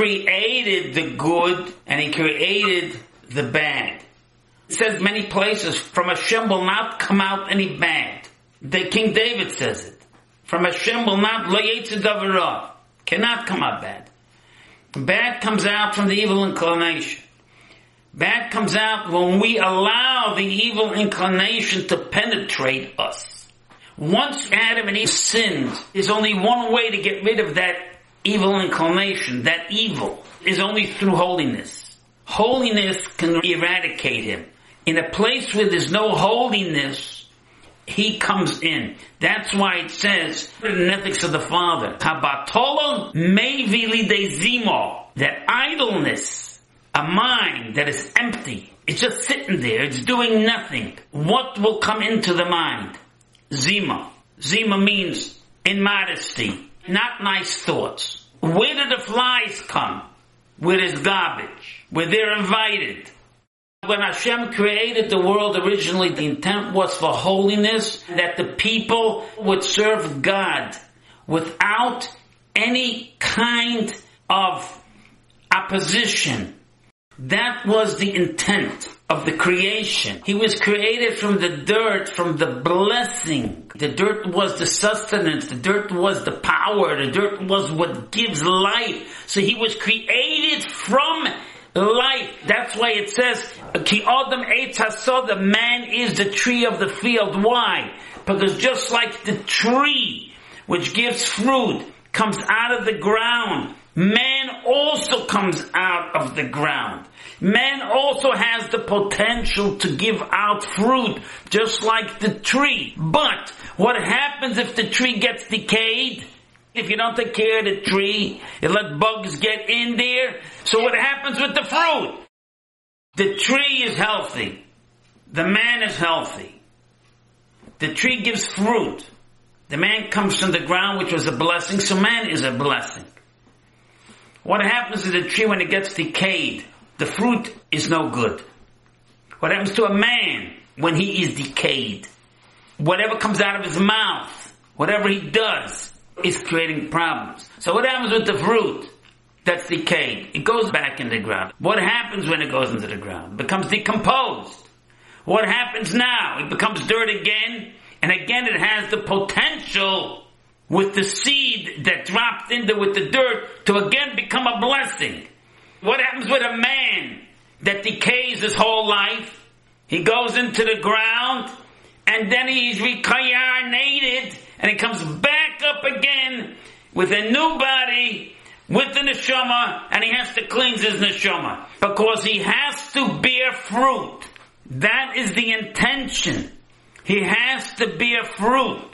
created the good and he created the bad. It says many places, from Hashem will not come out any bad. The King David says it. From Hashem will not, lo cannot come out bad. Bad comes out from the evil inclination. Bad comes out when we allow the evil inclination to penetrate us. Once Adam and Eve sinned, there's only one way to get rid of that evil inclination, that evil, is only through holiness. Holiness can eradicate him. In a place where there's no holiness, he comes in. That's why it says in the ethics of the Father, Tabatolo mevili de that idleness, a mind that is empty, it's just sitting there, it's doing nothing. What will come into the mind? Zima. Zima means immodesty, not nice thoughts. Where do the flies come? Where is garbage, where they're invited. When Hashem created the world originally, the intent was for holiness, that the people would serve God without any kind of opposition. That was the intent of the creation. He was created from the dirt, from the blessing. The dirt was the sustenance. The dirt was the power. The dirt was what gives life. So he was created from life. That's why it says, Ki Adam Eitz the man is the tree of the field. Why? Because just like the tree, which gives fruit, comes out of the ground, man also comes out of the ground. Man also has the potential to give out fruit, just like the tree. But what happens if the tree gets decayed? If you don't take care of the tree, you let bugs get in there. So what happens with the fruit? The tree is healthy. The man is healthy. The tree gives fruit. The man comes from the ground, which was a blessing, so man is a blessing. What happens to the tree when it gets decayed? The fruit is no good. What happens to a man when he is decayed? Whatever comes out of his mouth, whatever he does, is creating problems. So what happens with the fruit that's decayed? It goes back in the ground. What happens when it goes into the ground? It becomes decomposed. What happens now? It becomes dirt again, and again it has the potential with the seed that dropped into with the dirt to again become a blessing. What happens with a man that decays his whole life? He goes into the ground and then he's reincarnated and he comes back up again with a new body with the neshama and he has to cleanse his neshama because he has to bear fruit. That is the intention. He has to bear fruit.